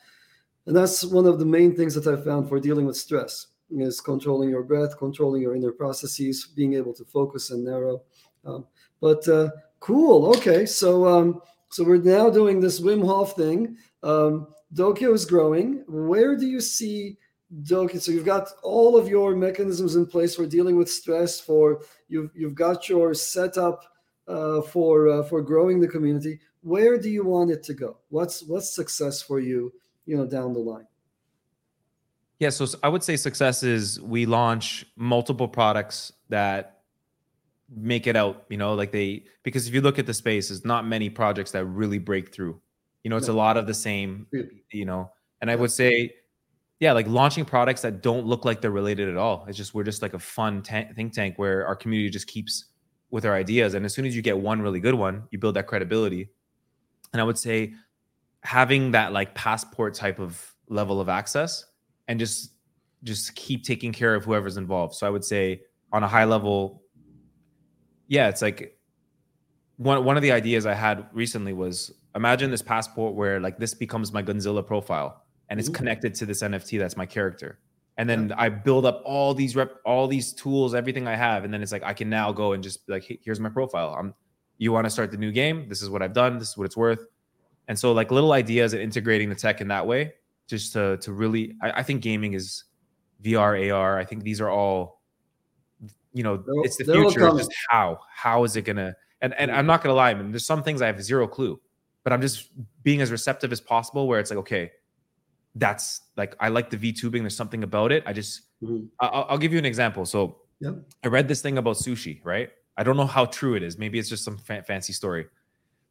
S2: And that's one of the main things that I found for dealing with stress is controlling your breath, controlling your inner processes, being able to focus and narrow. Um, but uh, cool. Okay, so um, so we're now doing this Wim Hof thing. Um, Dokyo is growing. Where do you see Dokyo? So you've got all of your mechanisms in place for dealing with stress. For you've you've got your setup uh, for uh, for growing the community. Where do you want it to go? What's what's success for you? You know, down the line.
S3: Yeah, so I would say success is we launch multiple products that make it out. You know, like they because if you look at the space, there's not many projects that really break through you know, it's a lot of the same, you know. And I would say, yeah, like launching products that don't look like they're related at all. It's just we're just like a fun ta- think tank where our community just keeps with our ideas. And as soon as you get one really good one, you build that credibility. And I would say having that like passport type of level of access and just just keep taking care of whoever's involved. So I would say on a high level, yeah, it's like one one of the ideas I had recently was imagine this passport where like this becomes my Godzilla profile and it's connected to this NFT that's my character. And then yeah. I build up all these rep all these tools, everything I have, and then it's like I can now go and just like, hey, here's my profile. I'm you want to start the new game? This is what I've done. This is what it's worth. And so like little ideas and integrating the tech in that way, just to to really, I, I think gaming is VR, AR. I think these are all, you know, it's the future. Just how how is it gonna? And and I'm not gonna lie, I mean, there's some things I have zero clue but I'm just being as receptive as possible where it's like, okay, that's like, I like the VTubing. There's something about it. I just, mm-hmm. I'll, I'll, give you an example. So yep. I read this thing about sushi, right? I don't know how true it is. Maybe it's just some fa- fancy story.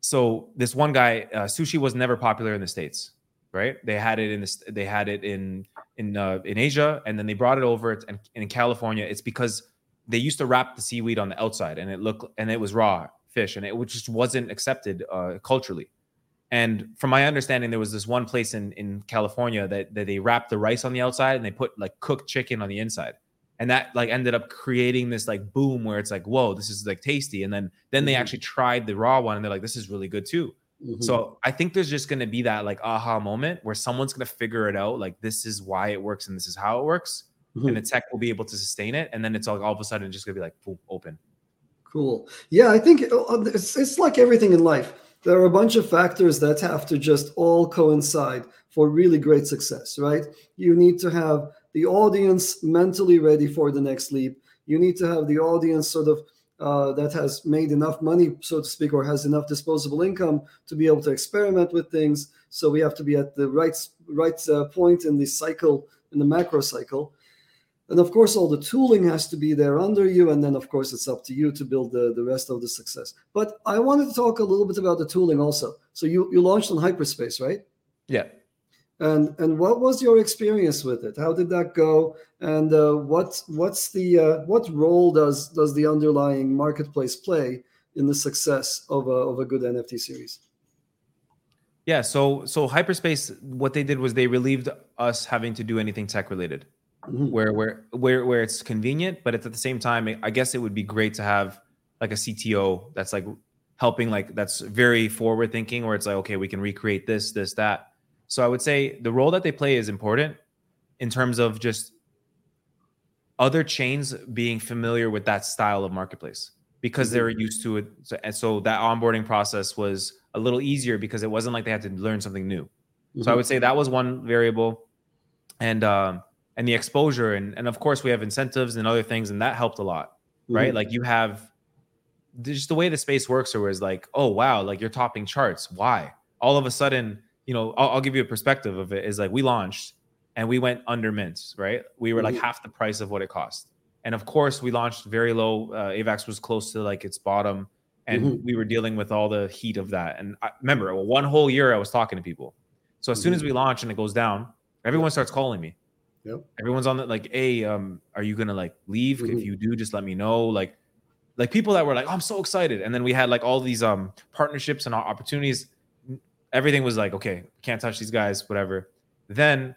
S3: So this one guy, uh, sushi was never popular in the States, right? They had it in this, they had it in, in, uh, in Asia and then they brought it over and, and in California. It's because they used to wrap the seaweed on the outside and it looked, and it was raw fish and it just wasn't accepted uh, culturally. And from my understanding, there was this one place in, in California that, that they wrapped the rice on the outside and they put like cooked chicken on the inside. And that like ended up creating this like boom where it's like, whoa, this is like tasty. And then then they mm-hmm. actually tried the raw one and they're like, this is really good too. Mm-hmm. So I think there's just gonna be that like aha moment where someone's gonna figure it out, like this is why it works and this is how it works. Mm-hmm. And the tech will be able to sustain it. And then it's all, all of a sudden just gonna be like boom, open.
S2: Cool. Yeah, I think uh, it's, it's like everything in life there are a bunch of factors that have to just all coincide for really great success, right? You need to have the audience mentally ready for the next leap. You need to have the audience sort of uh, that has made enough money, so to speak, or has enough disposable income to be able to experiment with things. So we have to be at the right right uh, point in the cycle, in the macro cycle. And of course, all the tooling has to be there under you. And then, of course, it's up to you to build the, the rest of the success. But I wanted to talk a little bit about the tooling also. So you, you launched on Hyperspace, right?
S3: Yeah.
S2: And and what was your experience with it? How did that go? And uh, what what's the uh, what role does does the underlying marketplace play in the success of a, of a good NFT series?
S3: Yeah, so so Hyperspace, what they did was they relieved us having to do anything tech related mm-hmm. where where where where it's convenient, but at the same time, I guess it would be great to have like a CTO that's like helping, like that's very forward thinking, where it's like, okay, we can recreate this, this, that. So I would say the role that they play is important in terms of just other chains being familiar with that style of marketplace because they're mm-hmm. used to it. So, and so that onboarding process was a little easier because it wasn't like they had to learn something new. Mm-hmm. So I mm-hmm. would say that was one variable, and um, and the exposure, and and of course we have incentives and other things, and that helped a lot, right? Mm-hmm. Like you have just the way the space works, or was like, oh wow, like you're topping charts. Why? All of a sudden, you know, I'll, I'll give you a perspective of it. Is like we launched and we went under mints, right? We were like mm-hmm. half the price of what it cost. And of course, we launched very low. Uh, AVAX was close to like its bottom, and mm-hmm. we were dealing with all the heat of that. And I remember one whole year I was talking to people. So as mm-hmm. soon as mm-hmm. we launch and it goes down, everyone starts calling me. Yep. Everyone's on the like, hey, um, are you gonna like leave? Mm-hmm. If you do, just let me know. Like, like people that were like, oh, I'm so excited. And then we had like all these um partnerships and opportunities. Everything was like, okay, can't touch these guys, whatever. Then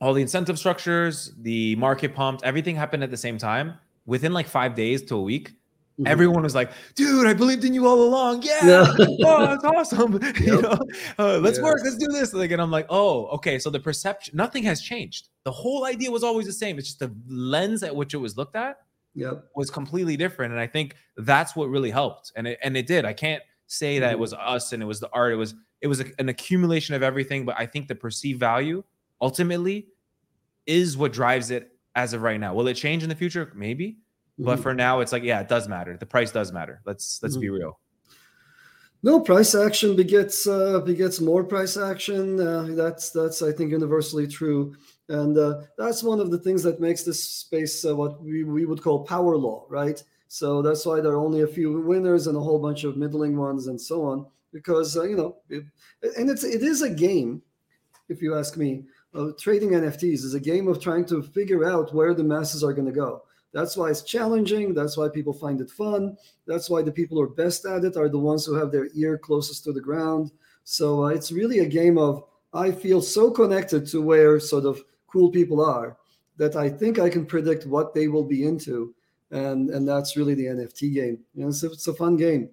S3: all the incentive structures, the market pumped, everything happened at the same time. Within like five days to a week, mm-hmm. everyone was like, "Dude, I believed in you all along. Yeah, yeah. oh, that's awesome. Yep. you know, uh, let's work. Let's do this." Like, and I'm like, "Oh, okay." So the perception, nothing has changed. The whole idea was always the same. It's just the lens at which it was looked at
S2: yep.
S3: was completely different, and I think that's what really helped. And it and it did. I can't say that mm-hmm. it was us and it was the art. It was it was a, an accumulation of everything, but I think the perceived value ultimately is what drives it as of right now. Will it change in the future? Maybe. Mm-hmm. But for now, it's like, yeah, it does matter. The price does matter. Let's let's mm-hmm. be real.
S2: No, price action begets uh, begets more price action. Uh, that's that's I think universally true, and uh, that's one of the things that makes this space uh, what we, we would call power law, right? So that's why there are only a few winners and a whole bunch of middling ones and so on, because uh, you know, it, and it's it is a game, if you ask me uh, trading NFTs is a game of trying to figure out where the masses are going to go. That's why it's challenging. That's why people find it fun. That's why the people who are best at it are the ones who have their ear closest to the ground. So uh, it's really a game of I feel so connected to where sort of cool people are that I think I can predict what they will be into, and and that's really the NFT game. You know, it's, a, it's a fun game.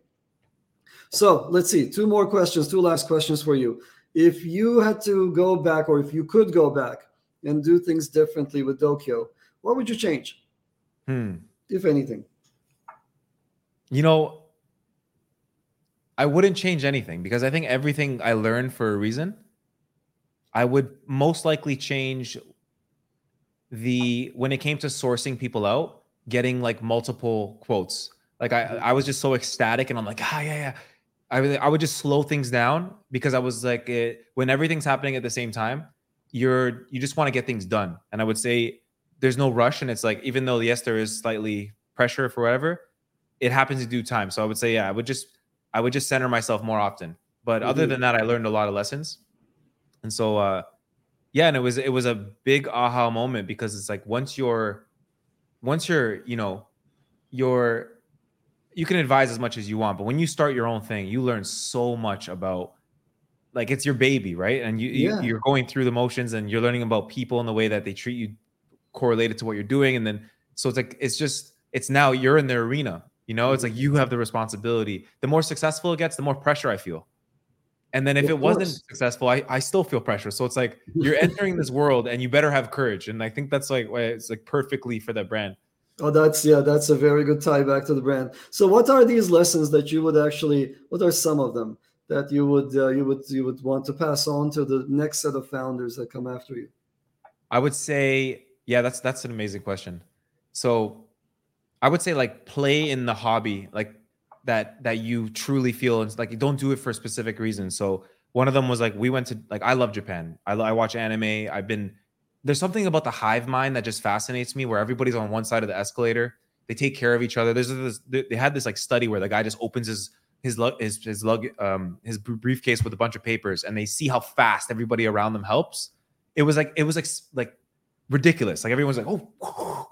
S2: So let's see, two more questions, two last questions for you if you had to go back or if you could go back and do things differently with Dokyo, what would you change?
S3: Hmm.
S2: If anything.
S3: You know, I wouldn't change anything because I think everything I learned for a reason. I would most likely change the when it came to sourcing people out, getting like multiple quotes. Like I, I was just so ecstatic, and I'm like, ah, yeah, yeah. I I would just slow things down because I was like, it, when everything's happening at the same time, you're you just want to get things done. And I would say there's no rush, and it's like even though yes, there is slightly pressure for whatever, it happens in due time. So I would say yeah, I would just I would just center myself more often. But mm-hmm. other than that, I learned a lot of lessons, and so uh, yeah, and it was it was a big aha moment because it's like once you're once you're you know you're you can advise as much as you want, but when you start your own thing, you learn so much about like it's your baby, right? And you, yeah. you are going through the motions and you're learning about people and the way that they treat you correlated to what you're doing. And then so it's like it's just it's now you're in the arena. You know, it's like you have the responsibility. The more successful it gets, the more pressure I feel. And then if of it course. wasn't successful, I, I still feel pressure. So it's like you're entering this world and you better have courage. And I think that's like it's like perfectly for that brand.
S2: Oh, that's yeah, that's a very good tie back to the brand. So, what are these lessons that you would actually? What are some of them that you would uh, you would you would want to pass on to the next set of founders that come after you?
S3: I would say, yeah, that's that's an amazing question. So, I would say like play in the hobby, like that that you truly feel, and like you don't do it for a specific reason. So, one of them was like we went to like I love Japan. I, I watch anime. I've been there's something about the hive mind that just fascinates me where everybody's on one side of the escalator they take care of each other there's this they had this like study where the guy just opens his his his his lug um his briefcase with a bunch of papers and they see how fast everybody around them helps it was like it was like like ridiculous like everyone's like oh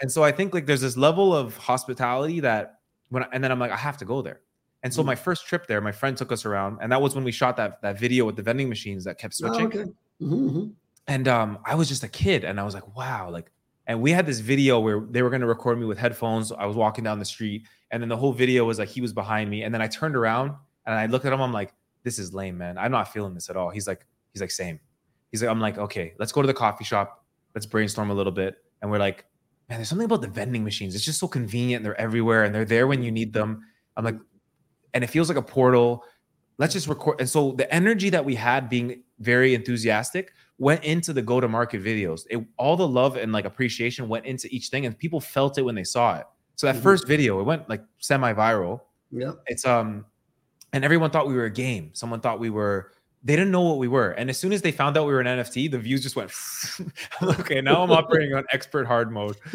S3: and so i think like there's this level of hospitality that when and then i'm like i have to go there and so mm-hmm. my first trip there my friend took us around and that was when we shot that that video with the vending machines that kept switching oh, okay. mm-hmm. and um, I was just a kid, and I was like, wow, like. And we had this video where they were going to record me with headphones. I was walking down the street, and then the whole video was like he was behind me, and then I turned around and I looked at him. I'm like, this is lame, man. I'm not feeling this at all. He's like, he's like, same. He's like, I'm like, okay, let's go to the coffee shop. Let's brainstorm a little bit. And we're like, man, there's something about the vending machines. It's just so convenient. They're everywhere and they're there when you need them. I'm like, and it feels like a portal. Let's just record. And so the energy that we had being very enthusiastic went into the go to market videos. It, all the love and like appreciation went into each thing, and people felt it when they saw it. So that mm-hmm. first video, it went like semi viral.
S2: Yeah.
S3: It's um, and everyone thought we were a game. Someone thought we were they didn't know what we were. And as soon as they found out we were an NFT, the views just went, okay, now I'm operating on expert hard mode.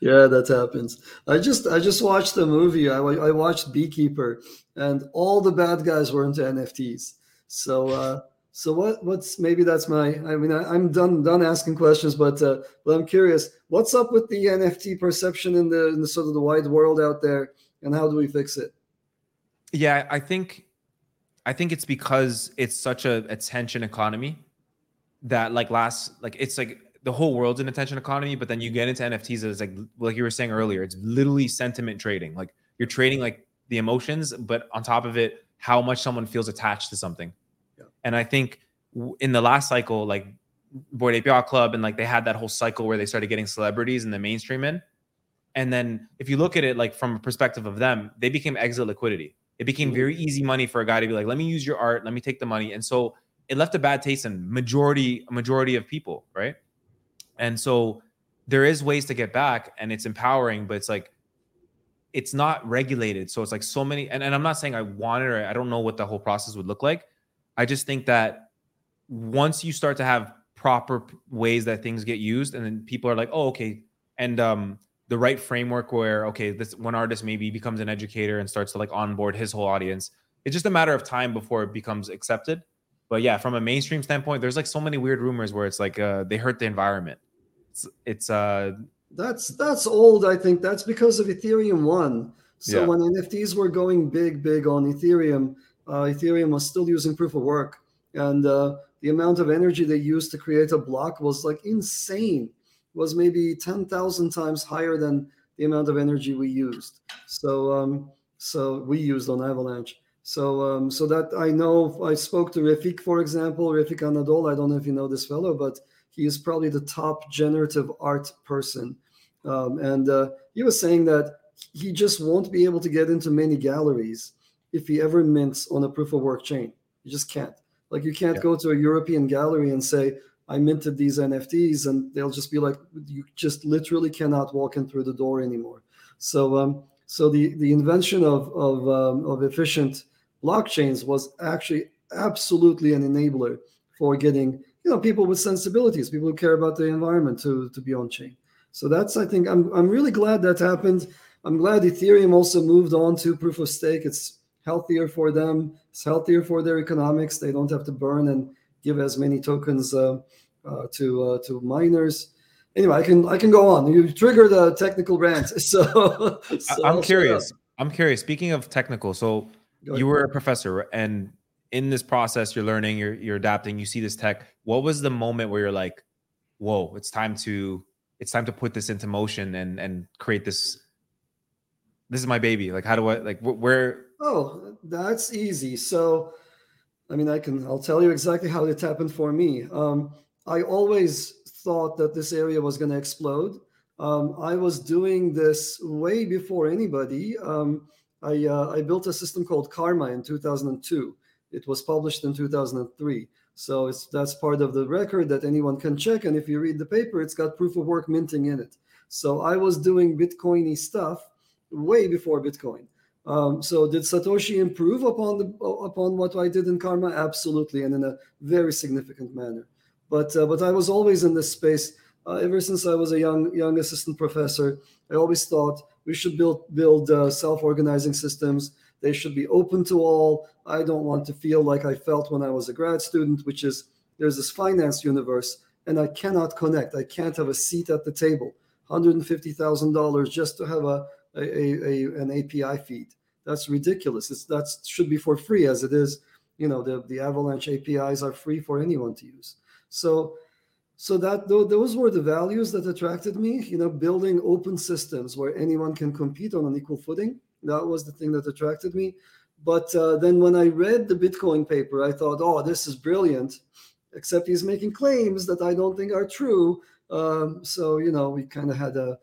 S2: yeah, that happens. I just, I just watched the movie. I, I watched Beekeeper and all the bad guys were into NFTs. So, uh, so what, what's, maybe that's my, I mean, I, am done, done asking questions, but, uh, but I'm curious, what's up with the NFT perception in the, in the sort of the wide world out there and how do we fix it?
S3: Yeah, I think I think it's because it's such a attention economy that like last like it's like the whole world's an attention economy, but then you get into NFTs it's like like you were saying earlier, it's literally sentiment trading. Like you're trading like the emotions, but on top of it, how much someone feels attached to something. Yeah. And I think in the last cycle, like Bored Ape Club, and like they had that whole cycle where they started getting celebrities and the mainstream in. And then if you look at it like from a perspective of them, they became exit liquidity. It became very easy money for a guy to be like, let me use your art, let me take the money. And so it left a bad taste in majority, majority of people, right? And so there is ways to get back and it's empowering, but it's like it's not regulated. So it's like so many, and, and I'm not saying I want it or I don't know what the whole process would look like. I just think that once you start to have proper ways that things get used, and then people are like, oh, okay. And um, the right framework where okay this one artist maybe becomes an educator and starts to like onboard his whole audience. It's just a matter of time before it becomes accepted. But yeah from a mainstream standpoint there's like so many weird rumors where it's like uh, they hurt the environment. It's, it's uh
S2: that's that's old i think. That's because of ethereum 1 so yeah. when nfts were going big big on ethereum uh, ethereum was still using proof of work. And uh, the amount of energy they used to create a block was like insane was maybe 10,000 times higher than the amount of energy we used. So, um, so we used on Avalanche. So, um, so that I know, I spoke to Refik, for example, Refik Anadol. I don't know if you know this fellow, but he is probably the top generative art person. Um, and uh, he was saying that he just won't be able to get into many galleries if he ever mints on a proof of work chain. You just can't. Like you can't yeah. go to a European gallery and say, I minted these NFTs, and they'll just be like, you just literally cannot walk in through the door anymore. So, um, so the the invention of of um, of efficient blockchains was actually absolutely an enabler for getting you know people with sensibilities, people who care about the environment to to be on chain. So that's I think I'm I'm really glad that happened. I'm glad Ethereum also moved on to proof of stake. It's healthier for them. It's healthier for their economics. They don't have to burn and give as many tokens uh, uh, to uh, to miners. Anyway, I can I can go on. You trigger the technical rant. So,
S3: so I'm curious. I'm curious. Speaking of technical, so you were a professor, and in this process, you're learning, you're you're adapting. You see this tech. What was the moment where you're like, "Whoa, it's time to it's time to put this into motion and and create this this is my baby like how do i like where
S2: oh that's easy so I mean, I can, I'll tell you exactly how it happened for me. Um, I always thought that this area was going to explode. Um, I was doing this way before anybody. Um, I, uh, I built a system called Karma in 2002. It was published in 2003. So it's that's part of the record that anyone can check. And if you read the paper, it's got proof of work minting in it. So I was doing Bitcoiny stuff way before Bitcoin. Um, so did Satoshi improve upon the upon what I did in Karma? Absolutely, and in a very significant manner. But uh, but I was always in this space uh, ever since I was a young young assistant professor. I always thought we should build build uh, self-organizing systems. They should be open to all. I don't want to feel like I felt when I was a grad student, which is there's this finance universe, and I cannot connect. I can't have a seat at the table. $150,000 just to have a a, a, an API feed. That's ridiculous. It's that should be for free as it is. You know, the, the Avalanche APIs are free for anyone to use. So so that those were the values that attracted me you know building open systems where anyone can compete on an equal footing that was the thing that attracted me but uh, then when i read the bitcoin paper i thought oh this is brilliant except he's making claims that i don't think are true um, so you know we kind of had a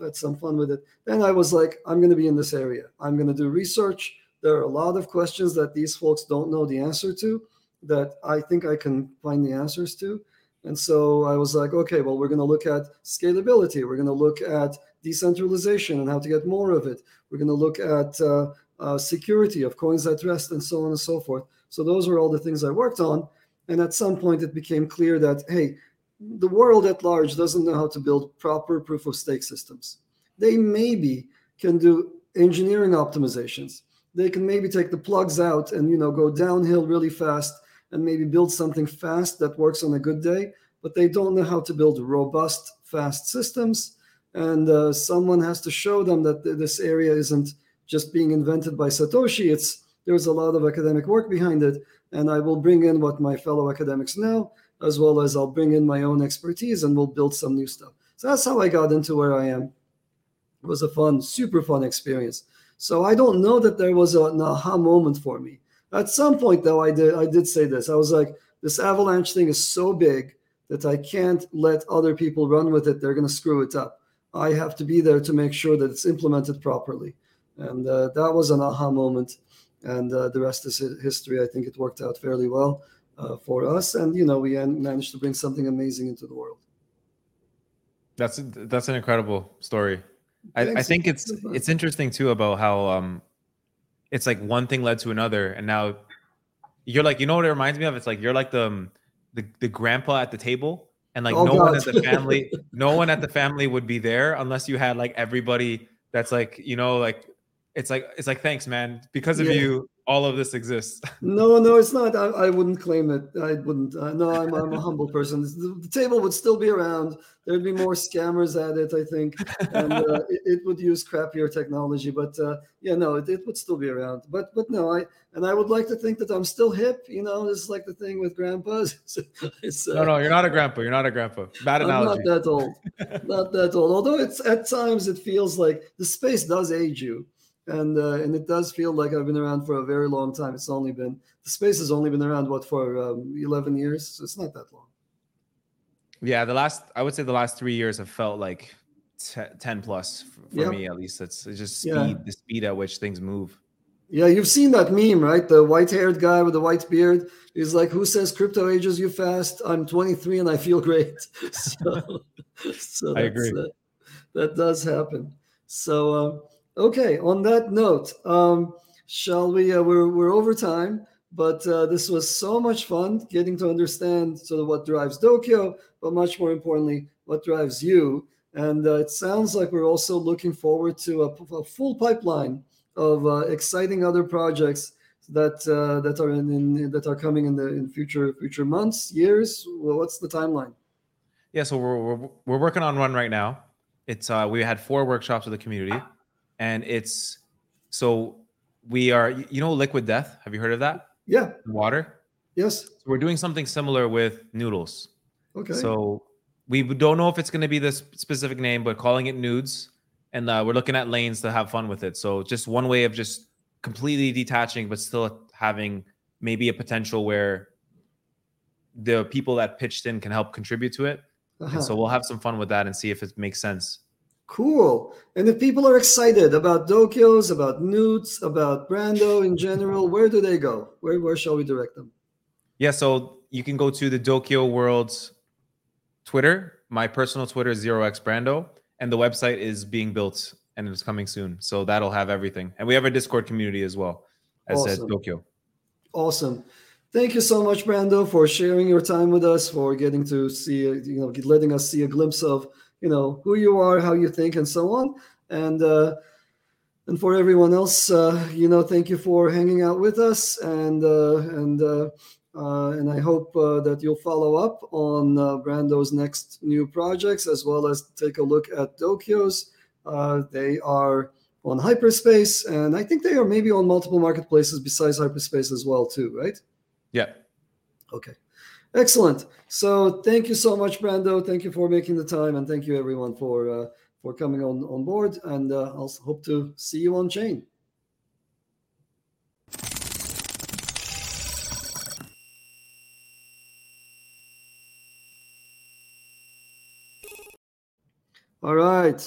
S2: had some fun with it then i was like i'm going to be in this area i'm going to do research there are a lot of questions that these folks don't know the answer to that i think i can find the answers to and so I was like, okay, well, we're going to look at scalability. We're going to look at decentralization and how to get more of it. We're going to look at uh, uh, security of coins at rest and so on and so forth. So those were all the things I worked on. And at some point, it became clear that, hey, the world at large doesn't know how to build proper proof of stake systems. They maybe can do engineering optimizations. They can maybe take the plugs out and you know go downhill really fast and maybe build something fast that works on a good day, but they don't know how to build robust, fast systems. And uh, someone has to show them that th- this area isn't just being invented by Satoshi. It's there's a lot of academic work behind it, and I will bring in what my fellow academics know, as well as I'll bring in my own expertise, and we'll build some new stuff. So that's how I got into where I am. It was a fun, super fun experience. So I don't know that there was an aha moment for me. At some point, though, I did I did say this. I was like, this avalanche thing is so big that I can't let other people run with it. They're going to screw it up. I have to be there to make sure that it's implemented properly. And uh, that was an aha moment. And uh, the rest is history. I think it worked out fairly well uh, for us. And, you know, we managed to bring something amazing into the world.
S3: That's that's an incredible story. I, I, think it's it's interesting too about how um, it's like one thing led to another, and now you're like, you know what it reminds me of? It's like you're like the um, the, the grandpa at the table, and like oh, no God. one at the family, no one at the family would be there unless you had like everybody that's like you know like it's like it's like thanks man because of yeah. you all of this exists.
S2: No, no, it's not. I, I wouldn't claim it. I wouldn't. Uh, no, I'm, I'm a humble person. The, the, table would still be around. There'd be more scammers at it, I think, and uh, it, it, would use crappier technology. But uh, yeah, no, it, it, would still be around. But but no, I and I would like to think that I'm still hip. You know, this is like the thing with grandpas.
S3: it's, uh, no, no, you're not a grandpa. You're not a grandpa. Bad analogy.
S2: I'm not that old. not that old. Although it's at times it feels like the space does age you and uh, and it does feel like I've been around for a very long time. It's only been the space has only been around what for um, eleven years. So it's not that long.
S3: Yeah, the last I would say the last three years have felt like t- ten plus for, me at least. It's, it's just speed, yeah. the speed at which things move.
S2: Yeah, you've seen that meme, right? The white-haired guy with the white beard. He's like, "Who says crypto ages you fast? I'm 23 and I feel great." so,
S3: so I agree. Uh,
S2: that does happen. So. Uh, Okay, on that note, um, shall we? Uh, we're, we're over time, but uh, this was so much fun getting to understand sort of what drives Dokyo, but much more importantly, what drives you. And uh, it sounds like we're also looking forward to a, a full pipeline of uh, exciting other projects that uh, that are in, in, that are coming in the in future future months, years. Well, what's the timeline?
S3: Yeah, so we're, we're, we're working on one right now. It's uh, we had four workshops with the community and it's so we are you know liquid death? Have you heard of that?
S2: Yeah.
S3: Water?
S2: Yes. So
S3: we're doing something similar with noodles.
S2: Okay.
S3: So we don't know if it's going to be this specific name but calling it nudes. And uh, we're looking at lanes to have fun with it. So just one way of just completely detaching but still having maybe a potential where the people that pitched in can help contribute to it. Uh-huh. and so we'll have some fun with that and see if it makes sense
S2: Cool. And if people are excited about Dokyos, about Newts, about Brando in general, where do they go? Where, where shall we direct them?
S3: Yeah, so you can go to the Dokyo World's Twitter. My personal Twitter is 0x Brando, and the website is being built and it's coming soon. So that'll have everything. And we have a Discord community as well, as awesome. said Dokyo.
S2: Awesome. Thank you so much, Brando, for sharing your time with us, for getting to see, you know, letting us see a glimpse of you know who you are, how you think, and so on. And uh, and for everyone else, uh, you know, thank you for hanging out with us, and uh, and uh, uh, and I hope uh, that you'll follow up on uh, Brando's next new projects as well as take a look at Dokyo's. Uh, they are on Hyperspace, and I think they are maybe on multiple marketplaces besides Hyperspace as well, too, right?
S3: Yeah.
S2: Okay. Excellent. So thank you so much, Brando. Thank you for making the time, and thank you everyone for uh, for coming on on board. And uh, I'll hope to see you on chain. All right.